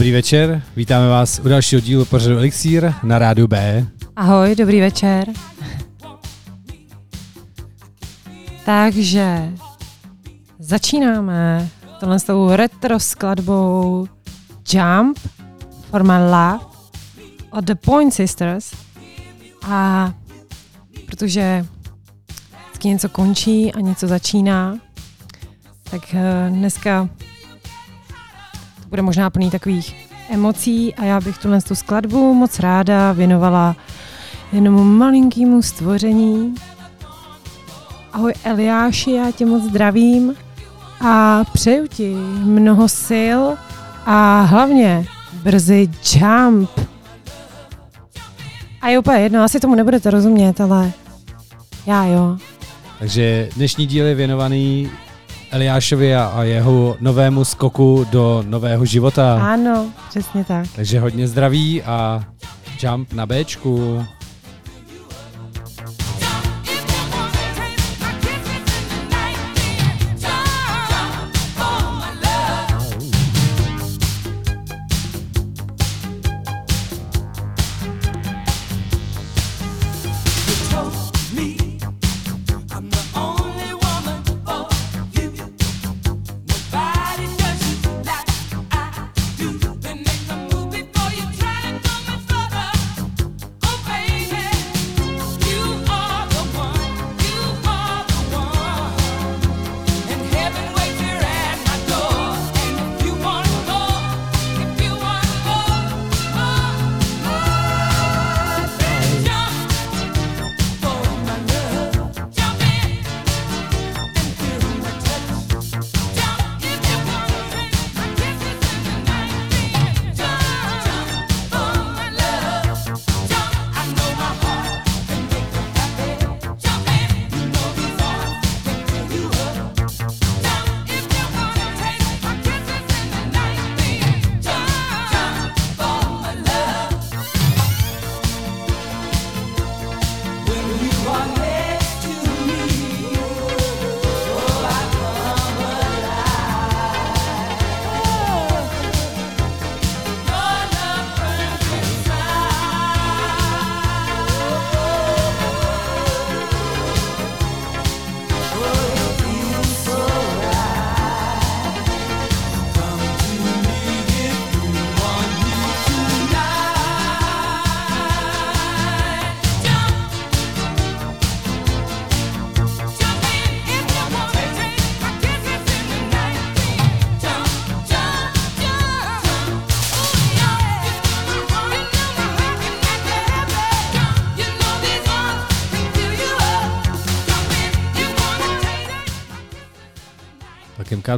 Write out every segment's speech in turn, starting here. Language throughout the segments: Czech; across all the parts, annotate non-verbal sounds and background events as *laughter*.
Dobrý večer, vítáme vás u dalšího dílu pořadu Elixír na rádiu B. Ahoj, dobrý večer. Takže začínáme tohle s tou retro skladbou Jump for my love od The Point Sisters a protože vždycky něco končí a něco začíná, tak eh, dneska bude možná plný takových emocí a já bych tuhle tu skladbu moc ráda věnovala jednomu malinkému stvoření. Ahoj Eliáši, já tě moc zdravím a přeju ti mnoho sil a hlavně brzy jump. A je úplně jedno, asi tomu nebudete rozumět, ale já jo. Takže dnešní díl je věnovaný Eliášovi a, a jeho novému skoku do nového života. Ano, přesně tak. Takže hodně zdraví a jump na Bčku.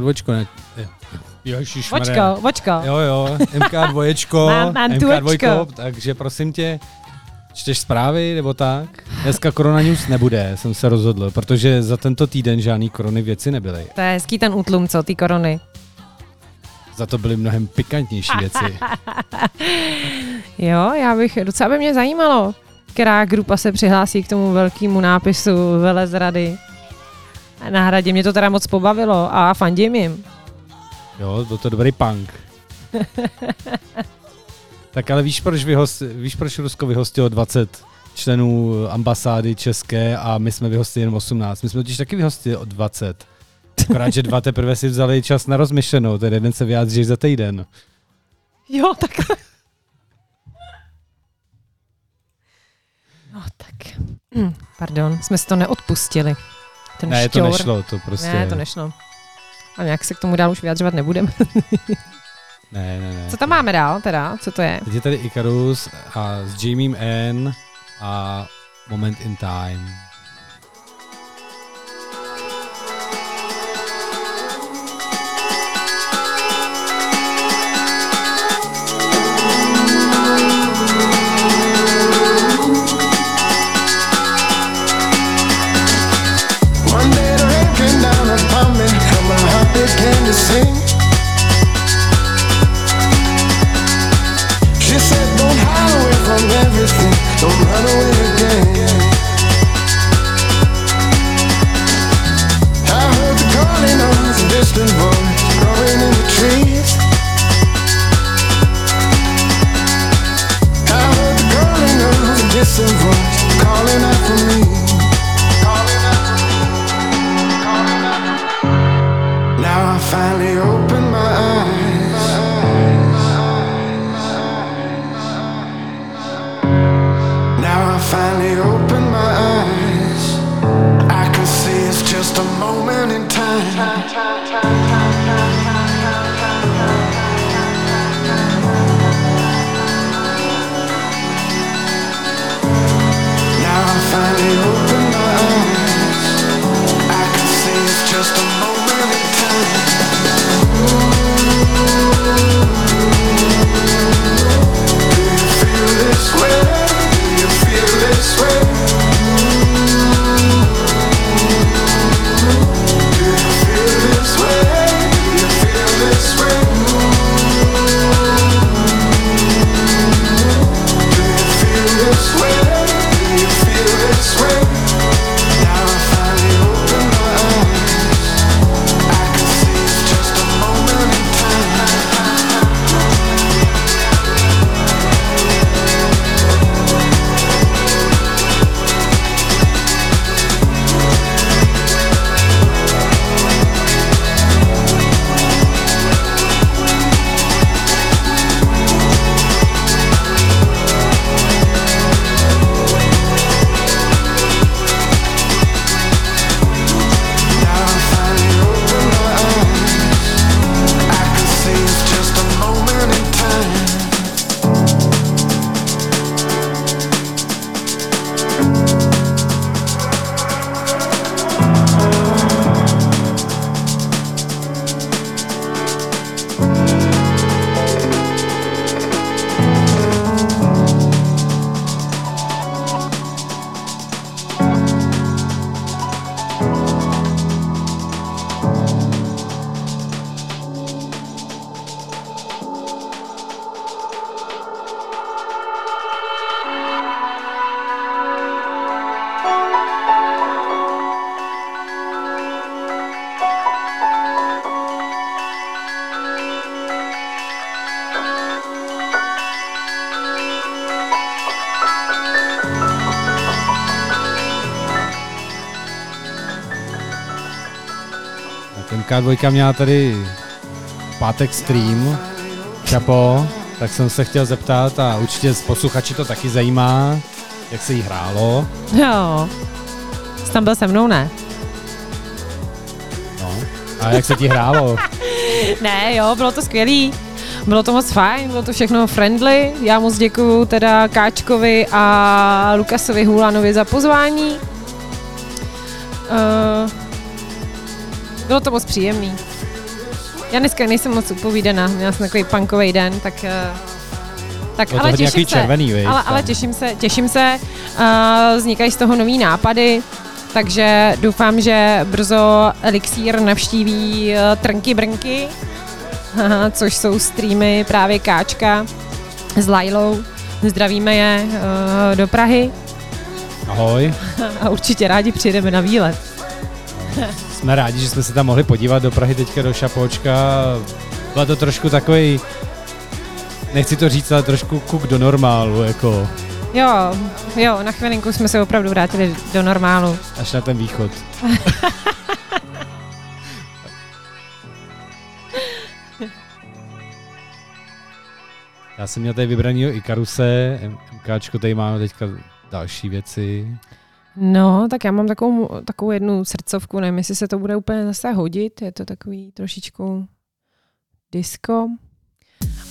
MK2, ne? Vočko, vočko. Jo, jo, MK2, *laughs* Mám- mám tu MK2, očko. takže prosím tě, čteš zprávy nebo tak? Dneska Corona News nebude, jsem se rozhodl, protože za tento týden žádný korony věci nebyly. To je hezký ten útlum, co, ty korony. Za to byly mnohem pikantnější věci. *laughs* Jo, já bych, docela by mě zajímalo, která grupa se přihlásí k tomu velkému nápisu velezrady. Na hradě mě to teda moc pobavilo a fandím jim. Jo, byl to dobrý punk. *laughs* tak ale víš, proč, vyhost, víš, proč Rusko vyhostilo 20 členů ambasády české a my jsme vyhostili jenom 18. My jsme totiž taky vyhostili o 20. Akorát, že dva teprve si vzali čas na rozmyšlenou, ten jeden se vyjádří za týden. Jo, tak. *laughs* No tak. Hm, pardon, jsme si to neodpustili. Ten ne, to šťour. nešlo, to prostě... Ne, to nešlo. A nějak se k tomu dál už vyjadřovat nebudeme. Ne, ne, ne. Co tam máme dál teda? Co to je? Teď je tady Icarus a s Jamiem N a Moment in Time. always came to sing. She said, Don't hide away from everything, don't run away again. I heard the calling of the distant voice growing in the trees. I heard the calling of the distant voice calling out for me. finally opened my eyes. K2 měla tady pátek stream, Čapo, tak jsem se chtěl zeptat a určitě posluchači to taky zajímá, jak se jí hrálo. Jo. Jsi tam byl se mnou, ne? No. A jak se ti hrálo? *laughs* Ne, jo, bylo to skvělý. Bylo to moc fajn, bylo to všechno friendly. Já moc děkuju teda Káčkovi a Lukasovi Hulanovi za pozvání. Uh, bylo to moc příjemný. Já dneska nejsem moc upovídaná, měla jsem takový punkový den, tak, uh, tak to ale těším se. červený, viď, ale, ale těším se, těším se. Uh, vznikají z toho nový nápady, takže doufám, že brzo Elixír navštíví uh, Trnky Brnky, Haha, což jsou streamy právě Káčka s Lailou. Zdravíme je uh, do Prahy Ahoj. *laughs* a určitě rádi přijedeme na výlet. Jsme rádi, že jsme se tam mohli podívat do Prahy teďka do Šapočka. Byla to trošku takový, nechci to říct, ale trošku kuk do normálu, jako Jo, jo, na chvilinku jsme se opravdu vrátili do normálu. až na ten východ. *laughs* Já jsem měl tady vybranýho Ikaruse, M- MKčko, tady máme teďka další věci. No, tak já mám takovou, takovou jednu srdcovku, nevím, jestli se to bude úplně zase hodit, je to takový trošičku disco,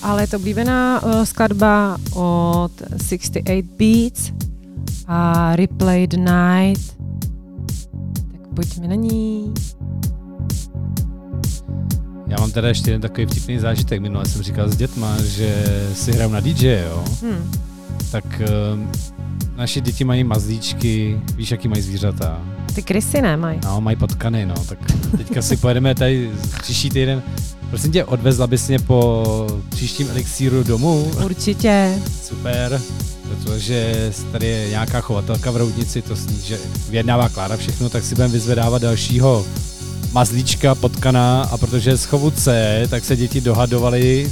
ale je to oblíbená uh, skladba od 68 Beats a Replay the Night. Tak pojďme na ní. Já mám teda ještě jeden takový vtipný zážitek. Minule jsem říkal s dětma, že si hraju na DJ, jo. Hm. Tak um, naše děti mají mazlíčky, víš, jaký mají zvířata. Ty krysy ne, mají. No, mají potkany, no. Tak teďka si pojedeme tady příští týden. Prosím tě, odvezla bys mě po příštím elixíru domů. Určitě. Super, protože tady je nějaká chovatelka v Roudnici, to sní, že vyjednává Klára všechno, tak si budeme vyzvedávat dalšího mazlíčka, potkana a protože je z chovu C, tak se děti dohadovali,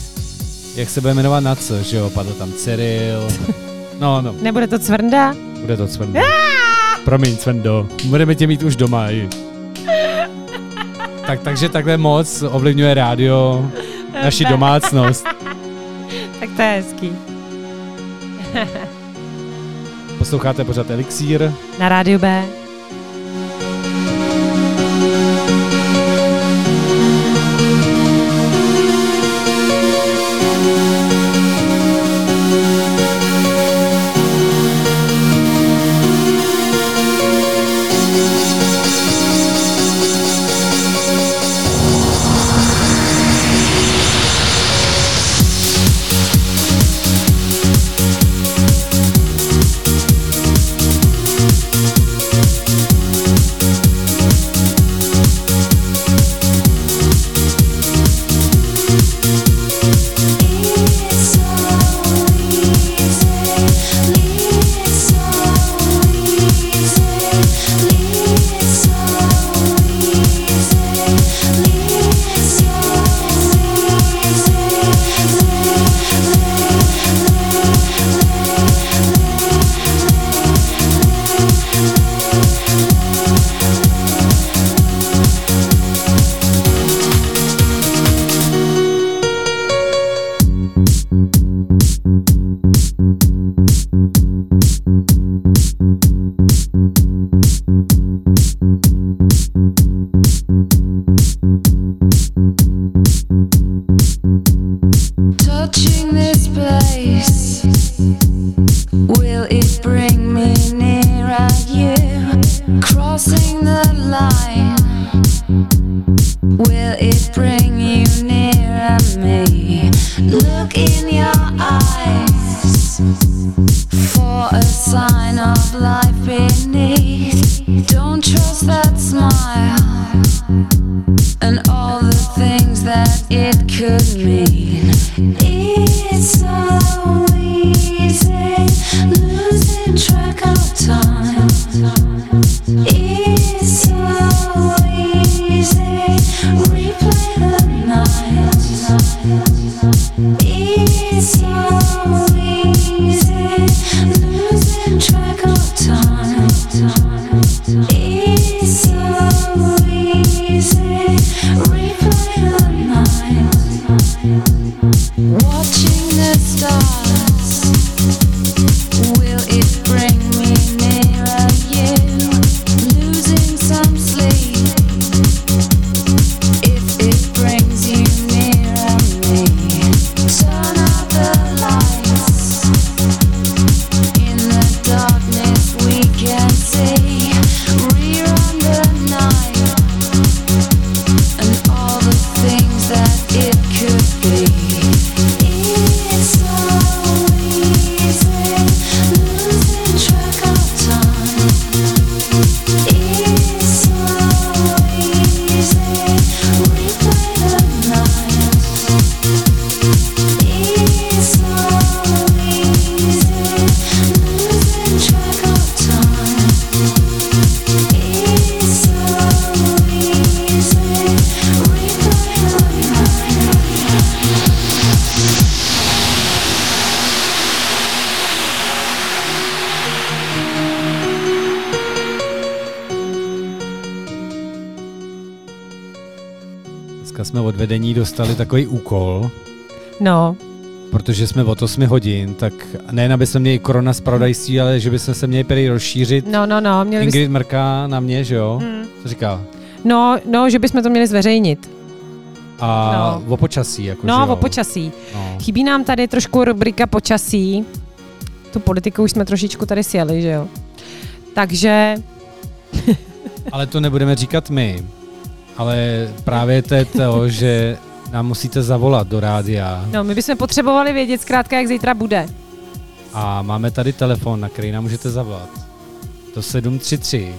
jak se bude jmenovat na co, že jo, padl tam Cyril, *laughs* no, no, Nebude to cvrnda? bude to Cvendo. Promiň, Cvendo, budeme tě mít už doma i. Tak, takže takhle moc ovlivňuje rádio naši domácnost. Tak to je hezký. Posloucháte pořád Elixír. Na rádiu B. dostali takový úkol, No, protože jsme od 8 hodin, tak nejen aby jsme měli korona zpravodajství, ale že bychom se měli prý rozšířit. no, no, no, měli bys... Ingrid mrká na mě, že jo? Hmm. Co říká? no, no, že bychom to měli zveřejnit. A No. o počasí, jako že No, jo? o počasí. No. Chybí nám tady trošku rubrika počasí. Tu politiku už jsme trošičku tady sjeli, že jo. Takže, *laughs* Ale to nebudeme říkat my. Ale právě to je to, že nám musíte zavolat do rádia no, my bychom potřebovali vědět zkrátka, jak zítra bude. a máme tady telefon, na který nám můžete zavolat. To 733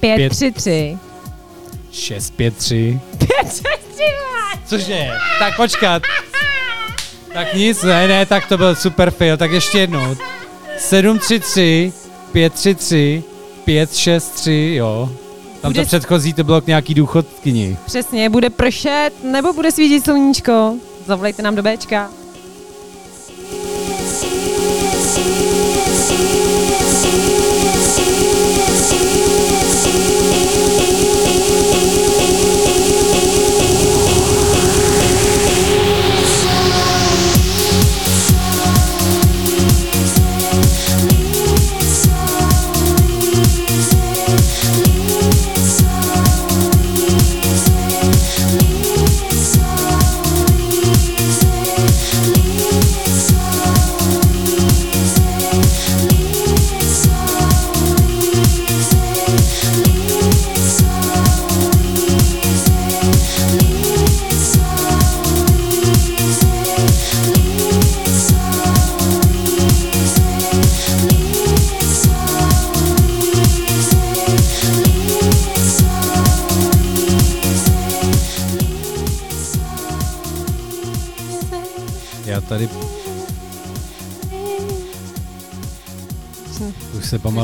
533. 653 533. Cože? Tak počkat. Tak nic, ne, ne, tak to byl super fail, tak ještě jednou. 733 533 563, jo. Tam to Bude- předchozí to bylo k nějaký důchodkyni. Přesně, bude pršet nebo bude svítit sluníčko. Zavolejte nám do Bčka.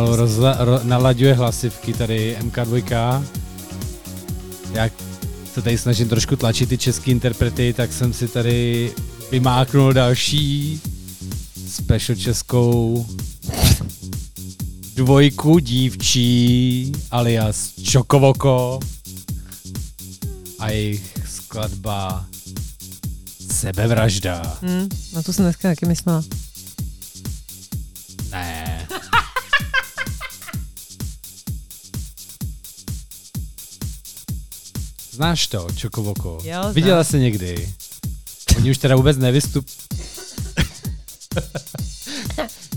Pomalu rozla, ro, nalaďuje hlasivky tady MK2. Já se tady snažím trošku tlačit ty český interprety, tak jsem si tady vymáknul další special českou dvojku dívčí alias Čokovoko a jejich skladba Sebevražda. Hm, na to jsem dneska taky myslela. Znáš to, Čokovoko? Jo, znám. Viděla jsi někdy? Oni už teda vůbec nevystup... *laughs*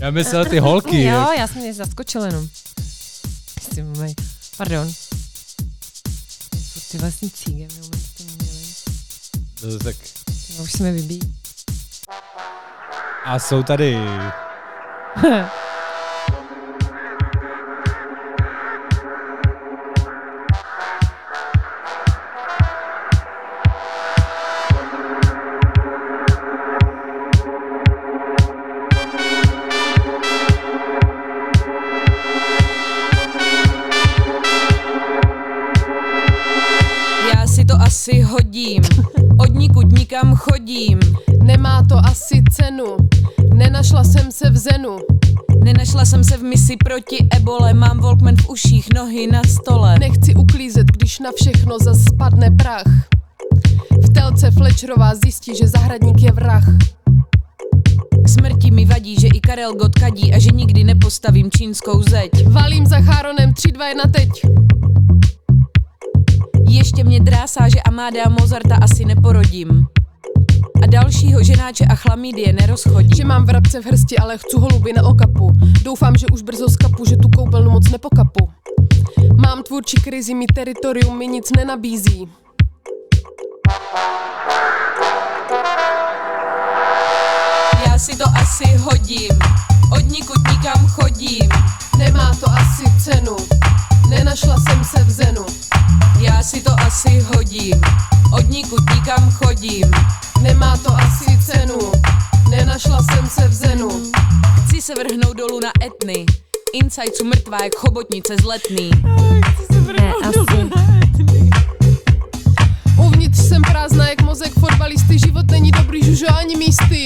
Já myslel ty holky. Jo, já jsem mě zaskočila jenom. Pardon. Ty vlastní cíge, my umím to měli. To, tak. Už jsme vybí. A jsou tady *laughs* jsem se v misi proti ebole, mám Walkman v uších, nohy na stole. Nechci uklízet, když na všechno zas spadne prach. V telce Fletcherová zjistí, že zahradník je vrah. K smrti mi vadí, že i Karel Gott kadí a že nikdy nepostavím čínskou zeď. Valím za Cháronem 3, 2, 1 teď. Ještě mě drásá, že Amáda Mozarta asi neporodím. A dalšího ženáče a chlamydie nerozchodím. Že mám vrabce v hrsti, ale chci holuby na okapu. Doufám, že už brzo skapu, že tu koupelnu moc nepokapu. Mám tvůrčí krizi, mi teritorium mi nic nenabízí. Já si to asi hodím, od nikud nikam chodím. Nemá to asi cenu, nenašla jsem se v zenu. Já si to asi hodím, od nikud nikam chodím. Nemá to asi cenu, nenašla jsem se v zenu. Chci se vrhnout dolů na etny, inside jsou mrtvá jak chobotnice z letný. Ne. Uvnitř jsem prázdná jak mozek fotbalisty, život není dobrý, žužo ani místy.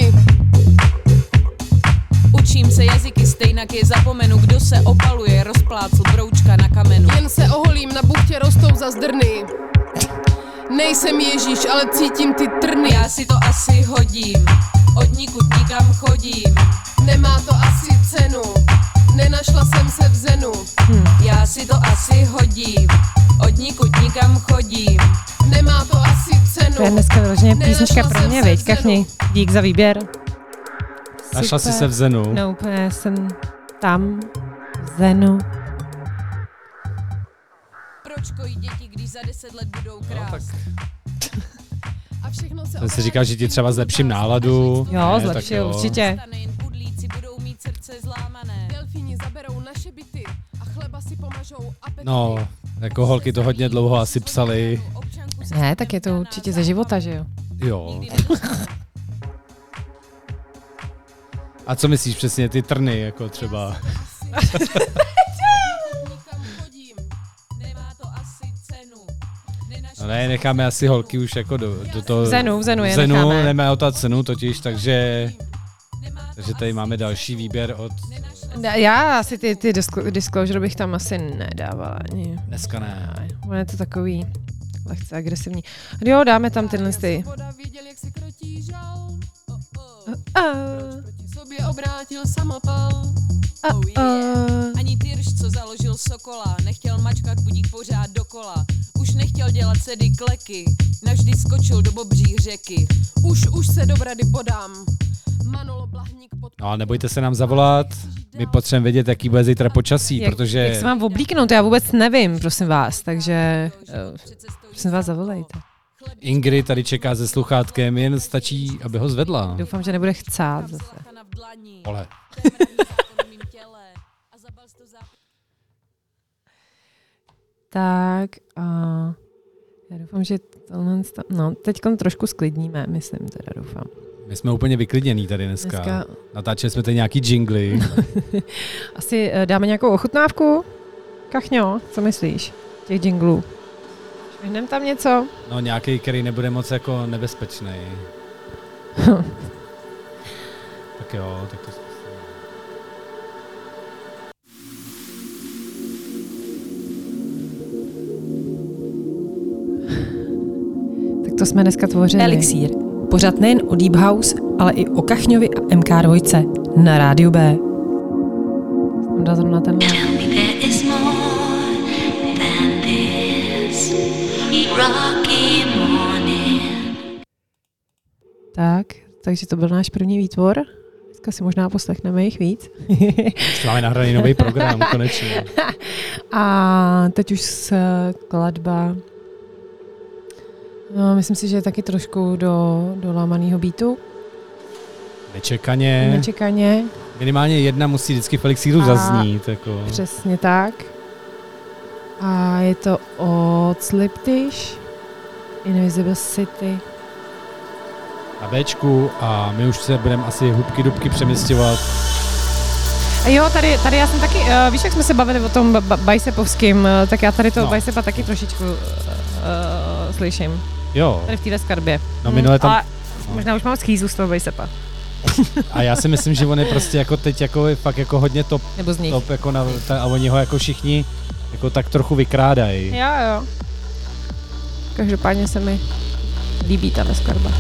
Stejnak je zapomenu, kdo se opaluje, rozplácl broučka na kamenu. Jen se oholím, na buchtě rostou za zdrny. Nejsem Ježíš, ale cítím ty trny. Já si to asi hodím, od nikud nikam chodím. Nemá to asi cenu, nenašla jsem se v zenu. Já si to asi hodím, od nikud nikam chodím. Nemá to asi cenu. To je dneska vyloženě písnička pro jsem mě, se viď, v zenu. Kachni? Dík za výběr. Našla jsi se v Zenu. No úplně jsem tam, v Zenu. Proč kojí děti, když za deset let budou krás? tak A všechno se to si říkal, že ti třeba zlepším náladu. Jo, Ne, zlepšil, jo. určitě. Stane jen pudlíci budou mít srdce zlámané. Delfíni zaberou naše byty a chleba si pomažou apetity. No, jako holky to hodně dlouho asi psali. Ne, tak je to určitě ze života, že jo? Jo. A co myslíš přesně, ty trny, jako třeba? Nikam chodím. Nemá to asi cenu. Nenašla No ne, necháme asi holky už jako do, do toho... Zenu, v Zenu je Zenu, necháme. nemáme o ta cenu totiž, takže... Takže tady máme další výběr od... Já asi ty, ty disclo- disclosure bych tam asi nedávala ani. Dneska ne. Ono je to takový lehce agresivní. Jo, dáme tam tyhle ty. Sobě obrátil samopal. a, Oh yeah. Ani Tyrš, co založil Sokola, nechtěl mačkat budík pořád dokola. Už nechtěl dělat sedy kleky, navždy skočil do bobří řeky. Už, už se do brady bodám. Manolo Blahník pod... No a nebojte se nám zavolat, my potřebujeme vědět, jaký bude zítra počasí, Jak, protože... jak se mám oblíknout, já vůbec nevím, prosím vás, takže eh, prosím vás zavolejte. Ingrid tady čeká se sluchátkem, jen stačí, aby ho zvedla. Doufám, že nebude chcát zase. V dlani, Ole. těle. A zabal to. Tak a já doufám, že tohle, sta- no teď trošku sklidníme, myslím teda doufám. My jsme úplně vyklidněný tady dneska. Dneska Natáčeli jsme tady nějaký jingly. *laughs* asi eh, dáme nějakou ochutnávku? Kachňo, co myslíš? Těch jinglů. Švihneme tam něco? No nějaký, který nebude moc jako nebezpečný. *laughs* tak jo, tak to. *laughs* Tak to jsme dneska tvořili. Elixír. Pořad nejen o Deep House, ale i o Kachňovi a MK2 na rádiu B. Zrovna tenhle. Morning. Tak, takže to byl náš první výtvor. Dneska si možná poslechneme jich víc. Už máme nahraný nový program, konečně. *laughs* A teď už skladba No, myslím si, že je taky trošku do, do lámaného beatu. Nečekaně. Nečekaně. Minimálně jedna musí vždycky v elixíru zaznít. Jako. Přesně tak. A je to od Sliptish, Invisible City. Na Bčku a my už se budeme asi hubky dubky přeměstňovat. A jo, tady, tady já jsem taky, uh, víš, jak jsme se bavili o tom ba- ba- bicepovským, uh, tak já tady toho No. no. bicepa taky trošičku uh, uh, slyším. Jo, Tady v téhle skarbě. no minule tam... Ale možná už mám schýzu z toho bicepa. A já si myslím, že on je prostě jako teď jako fakt jako hodně top, Nebo z nich. top jako na, ta, a oni ho jako všichni jako tak trochu vykrádají. Jo, jo. Každopádně se mi líbí ta skarba.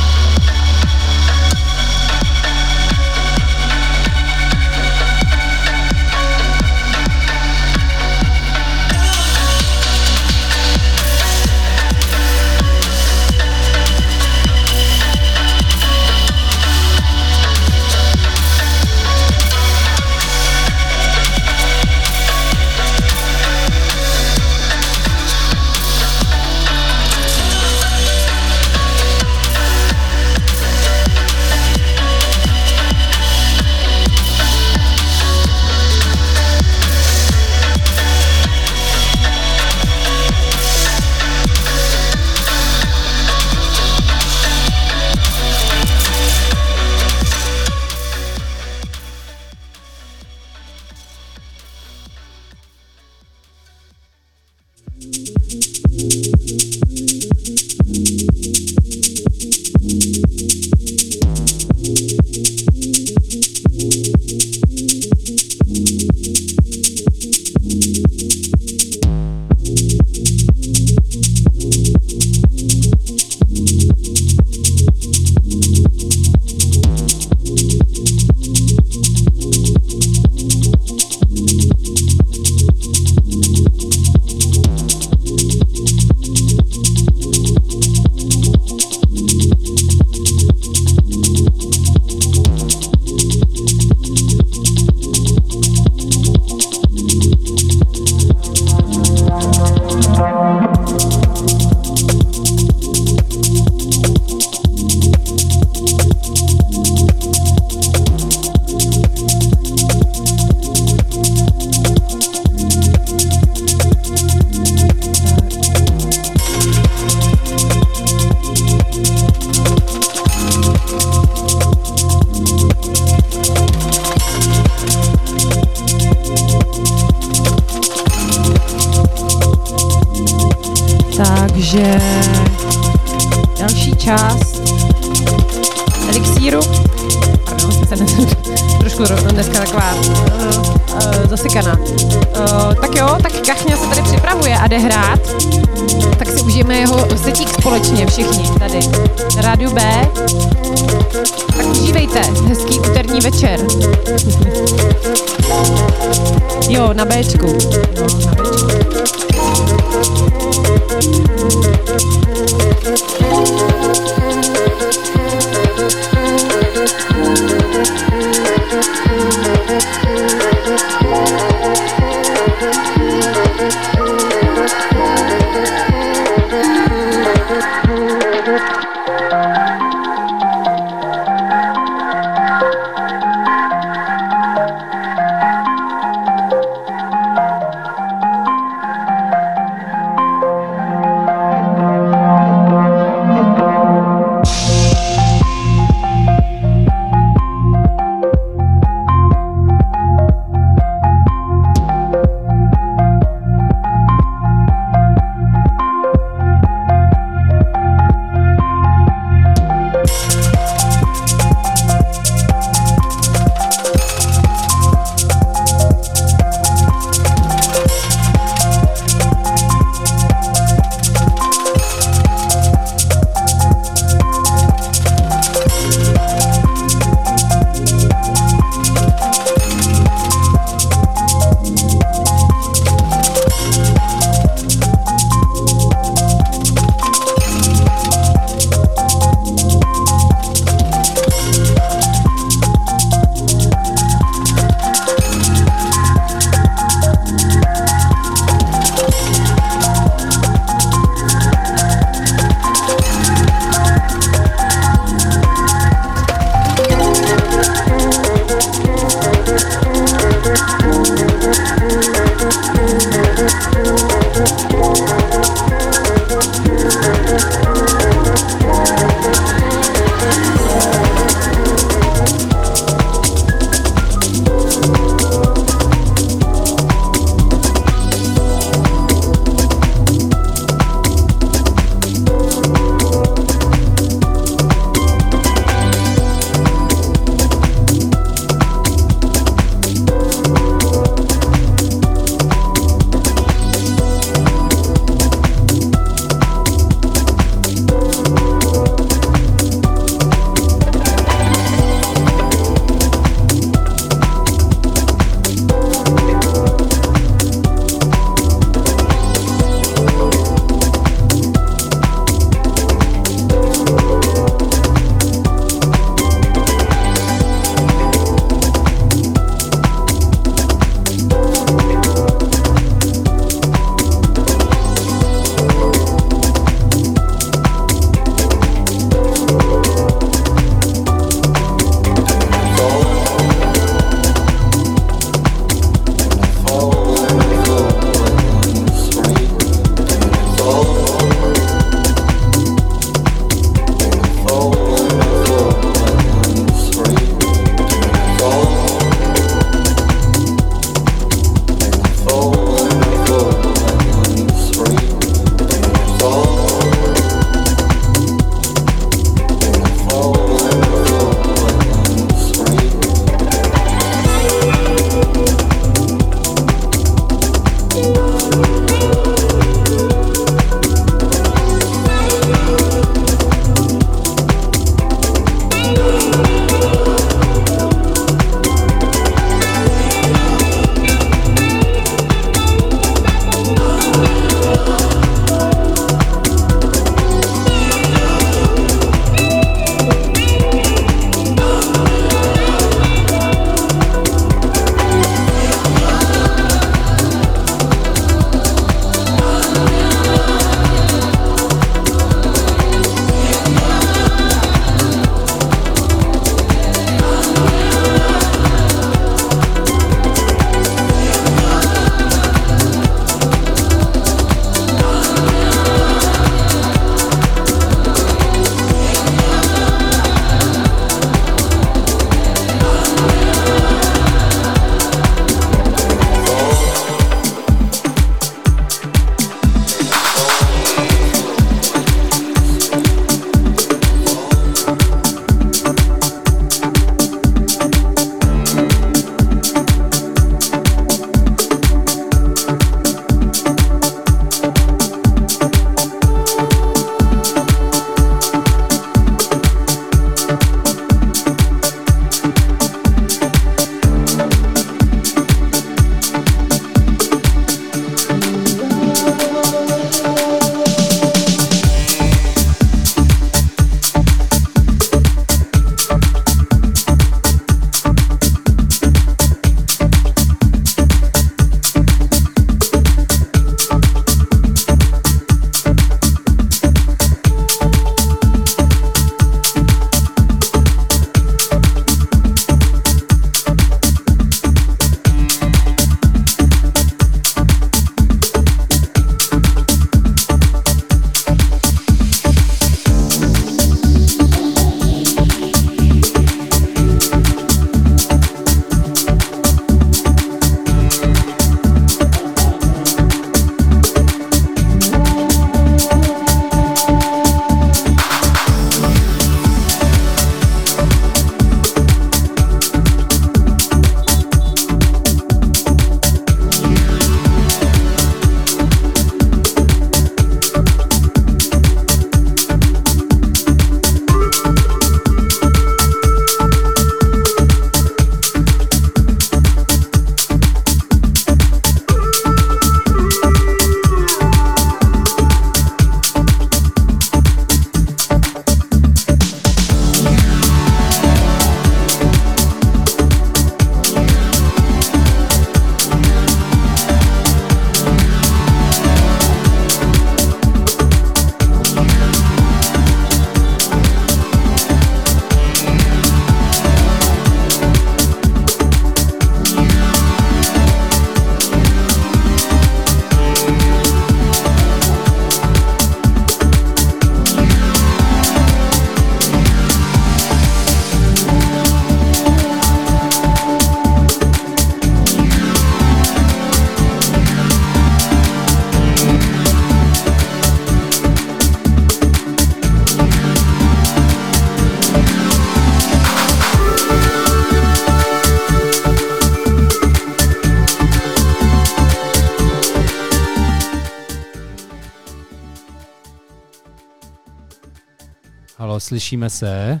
slyšíme se?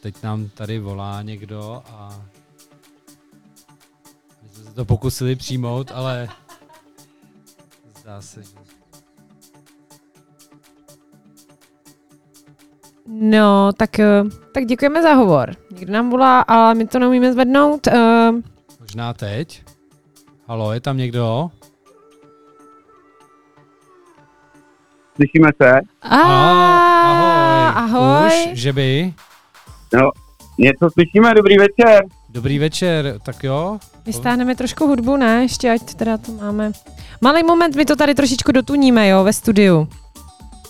Teď nám tady volá někdo a my jsme se to pokusili přijmout, ale zdá se, že... No, tak, eh, tak děkujeme za hovor. Někdo nám volá, ale my to neumíme zvednout. Uh, Možná teď? Halo, je tam někdo? Slyšíme se? a, ahoj. ahoj. Už, že by? Něco slyšíme, dobrý večer. Dobrý večer, tak jo? Vystáhneme trošku hudbu, ne? Ještě ať teda to máme. Malý moment, my to tady trošičku dotuníme, jo, ve studiu.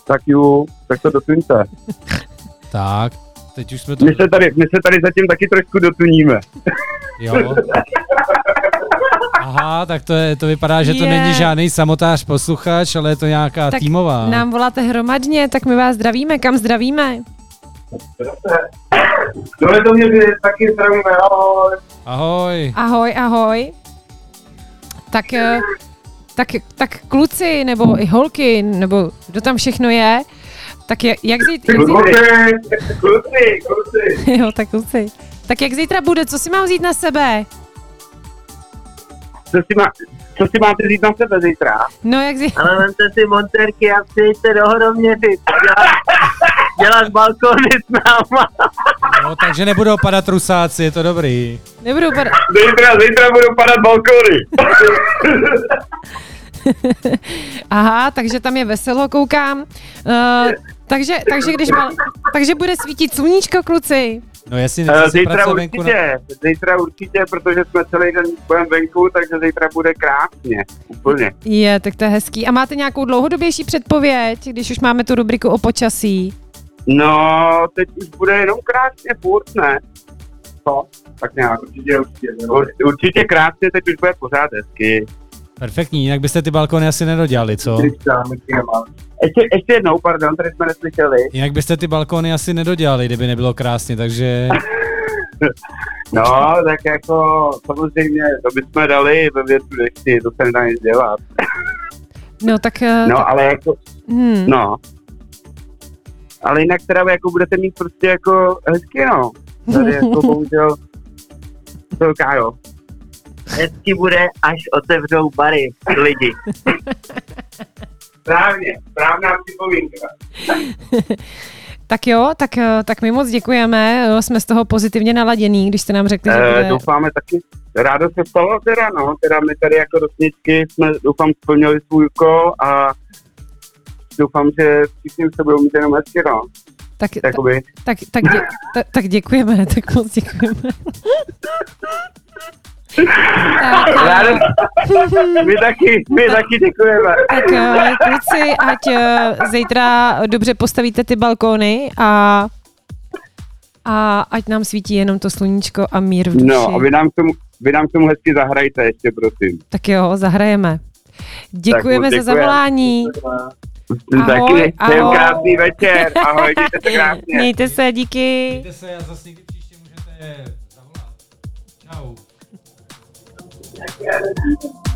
Tak jo, tak to dotuňte. *laughs* Tak, teď už jsme to... My se tady, my se tady zatím taky trošku dotuníme. Jo. *laughs* Aha, tak to, je, to vypadá, že to Je. není žádný samotář posluchač, ale je to nějaká Tak týmová. Nám voláte hromadně, tak my vás zdravíme. Kam zdravíme? Tohle to mě taky zdravíme, ahoj. Ahoj. Ahoj, ahoj. Tak, eh, tak, tak kluci, nebo i holky, nebo kdo tam všechno je, tak jak, jak, zítra, zítra, kluci, kluci. *laughs* jo, tak kluci. Tak jak zítra bude, co si mám vzít na sebe? Co si, má, co si máte říct na sebe zítra? No jak zítra, Ale vemte si montérky a přijďte do Hroměřic. Dělat, dělat balkony s náma. No, takže nebudou padat rusáci, je to dobrý. nebudu padat. Zítra, zítra budou padat balkony. *laughs* Aha, takže tam je veselo, koukám. Uh, takže, takže, když mal, takže bude svítit sluníčko, kluci. No jestli Eh, nechci si Zítra pracovat venku na... určitě, zítra určitě, protože jsme celý den budeme venku, takže zítra bude krásně, úplně. Je, tak to je hezký. A máte nějakou dlouhodobější předpověď, když už máme tu rubriku o počasí? No, teď už bude jenom krásně furt, ne? Co? Tak nějak. Určitě, určitě. Určitě krásně, teď už bude pořád hezky. Perfektní, jinak byste ty balkony asi nedodělali, co? Ještě, ještě jednou, pardon, tady jsme neslyšeli. Jinak byste ty balkony asi nedodělali, kdyby nebylo krásně, takže... *laughs* No, tak jako samozřejmě, to bychom dali ve větru dešti, to se nedá nic dělat. *laughs* No tak... eh, No, tak ale jako, hmm. no. Ale jinak teda jako budete mít prostě jako hezky, no. Tady jako *laughs* bohužel velká, jo. Hezky bude, až otevřou bary lidi. Správně, správná připomínka. Tak jo, tak, eh, tak my moc děkujeme, eh, jsme z toho pozitivně naladěný, když jste nám řekli, že Eh, bude... doufáme taky. Rádo se stalo teda, no. Teda my tady jako rosničky jsme, doufám, splnili svůj úkol a doufám, že všichni se budou mít jenom hezky, no. Tak, tak, Jakoby. tak, tak, dě, tak, tak děkujeme, *laughs* tak moc děkujeme. *laughs* tak, Rádo, my taky, my taky děkujeme. tak eh, kluci, ať eh, zítra dobře postavíte ty balkóny a, a ať nám svítí jenom to sluníčko a mír v duši. No a vy nám, k tomu, vy nám k tomu hezky zahrajte ještě, prosím. Tak jo, zahrajeme. Děkujeme moc za zavolání. Ahoj, taky, ahoj. krásný večer. Ahoj, mějte se krásně. Mějte se, díky. Mějte se a zase někdy příště můžete zavolat. Čau. Thank you.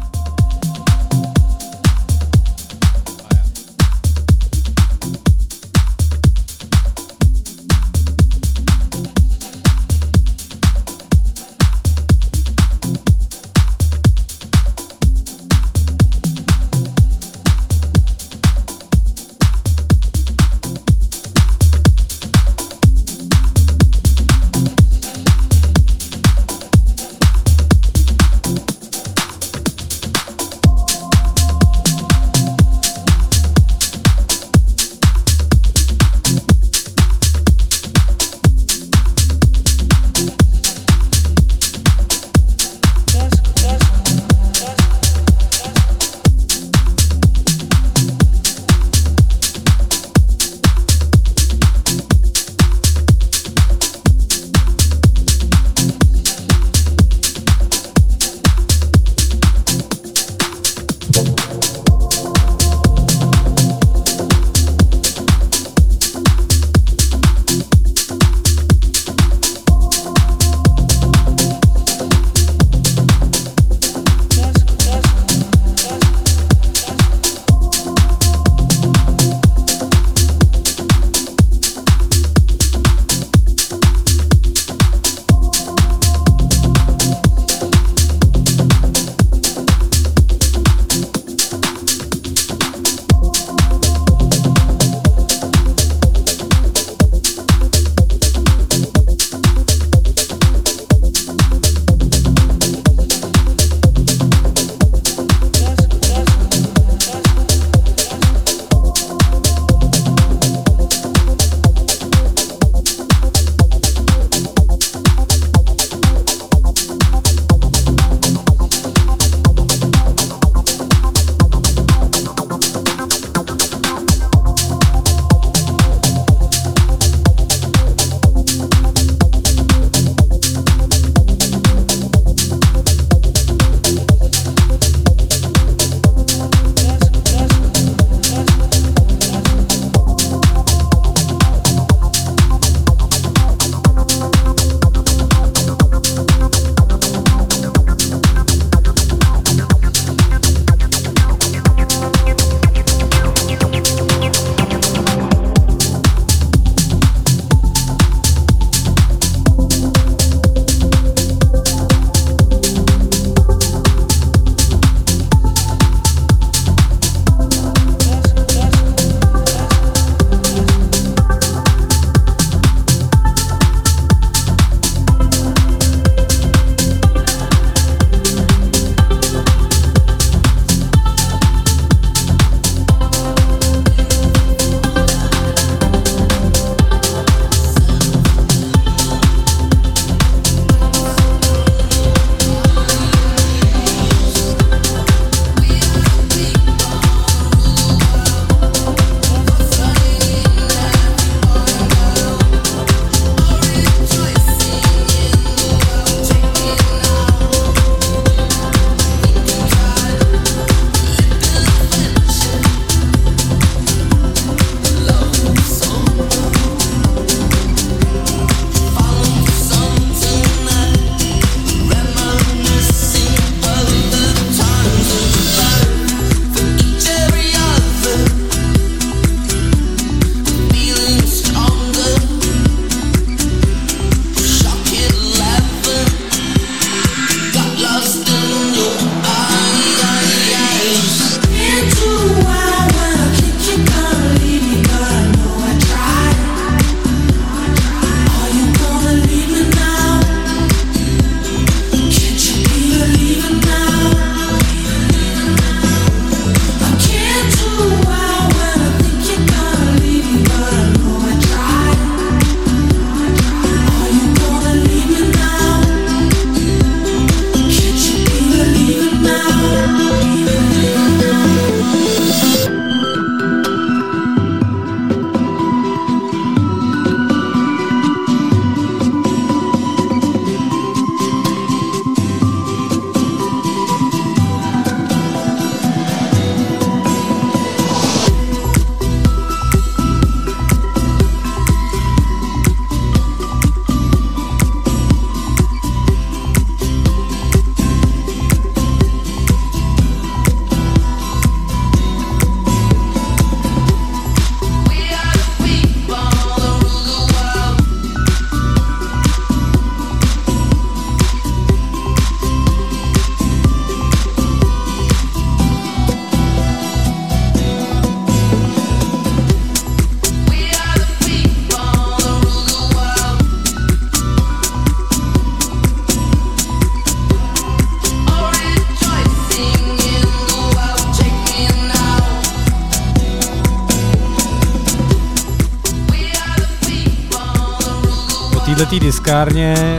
Diskárně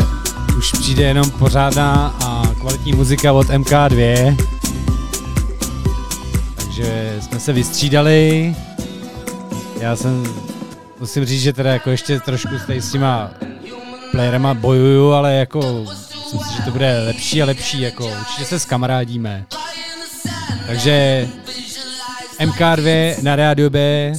už přijde jenom pořádná a kvalitní muzika od MK2. Takže jsme se vystřídali. Já jsem, musím říct, že teda jako ještě trošku s těma playerama bojuju, ale jako myslím si, že to bude lepší a lepší, jako určitě se skamarádíme. Takže MK2 na rádio B,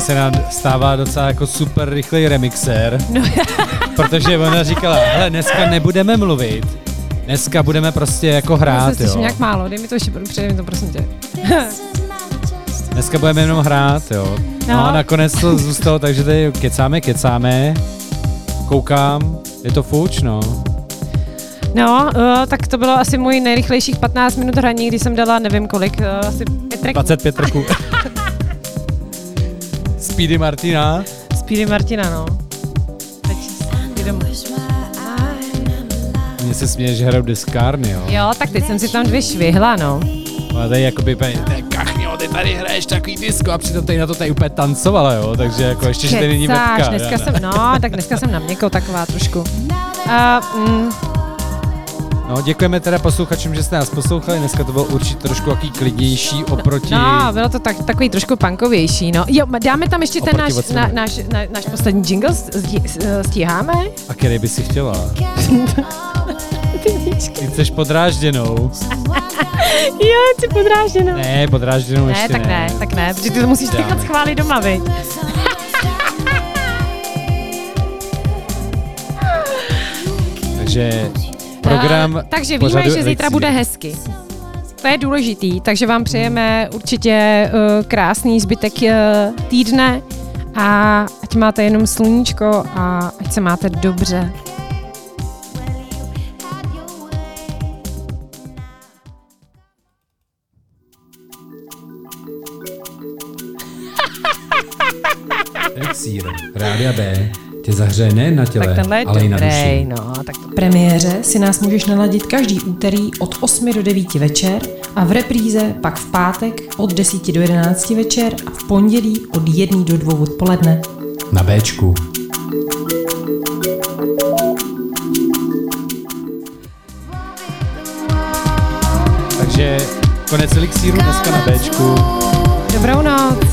Dvojky se nám stává docela jako super rychlej remixér, No, *laughs* protože ona říkala, hele, dneska nebudeme mluvit, dneska budeme prostě jako hrát, jo. nějak málo, dej mi to ještě, předej mi to prosím tě. *laughs* Dneska budeme jenom hrát, jo. No, No. a nakonec to zůstalo, takže tady kecáme, kecáme, koukám, je to fuč, no. No, uh, tak to bylo asi můj nejrychlejších 15 minut hraní, kdy jsem dala nevím kolik, uh, asi pět tracků. 25 trků. Speedy Martina. Speedy Martina, no. Jdem. Mně se směje, že hrajou diskárny, jo. Jo, tak teď jsem si tam dvě švihla, no. Ale tady jakoby, úplně, "Ty kachňo, ty tady hraješ takový disko a přitom tady na to tady úplně tancovala, jo, takže jako ještě, že tady není Kecáš, webka. dneska já jsem, no, tak dneska jsem na měkko taková trošku. Uh, mm, No, děkujeme teda posluchačům, že jste nás poslouchali, dneska to bylo určitě trošku jaký klidnější oproti... no, bylo to tak, takový trošku punkovější, no. Jo, dáme tam ještě ten náš, na, náš, na, náš poslední jingle, stí, stíháme? A který by si chtěla? *laughs* Ty chceš podrážděnou. *laughs* Jo, jsi podrážděno. Ne, podrážděnou Ne, ještě tak ne, tak ne, protože ty to musíš nechat schválit doma, viď? *laughs* Takže program A, takže víme, že zítra bude hezky. To je důležitý, takže vám přejeme určitě uh, krásný zbytek uh, týdne a ať máte jenom sluníčko a ať se máte dobře. Elixír, Rádia B, tě zahřeje nejen na těle, Tak tenhle ale i na dobrý, duši. no. Tak to... premiéře si nás můžeš naladit každý úterý od 8 do 9 večer a v repríze pak v pátek od 10 do 11 večer a v pondělí od 1 do 2 odpoledne. Na Bčku. Takže konec Elixíru dneska na Bčku. Dobrou noc.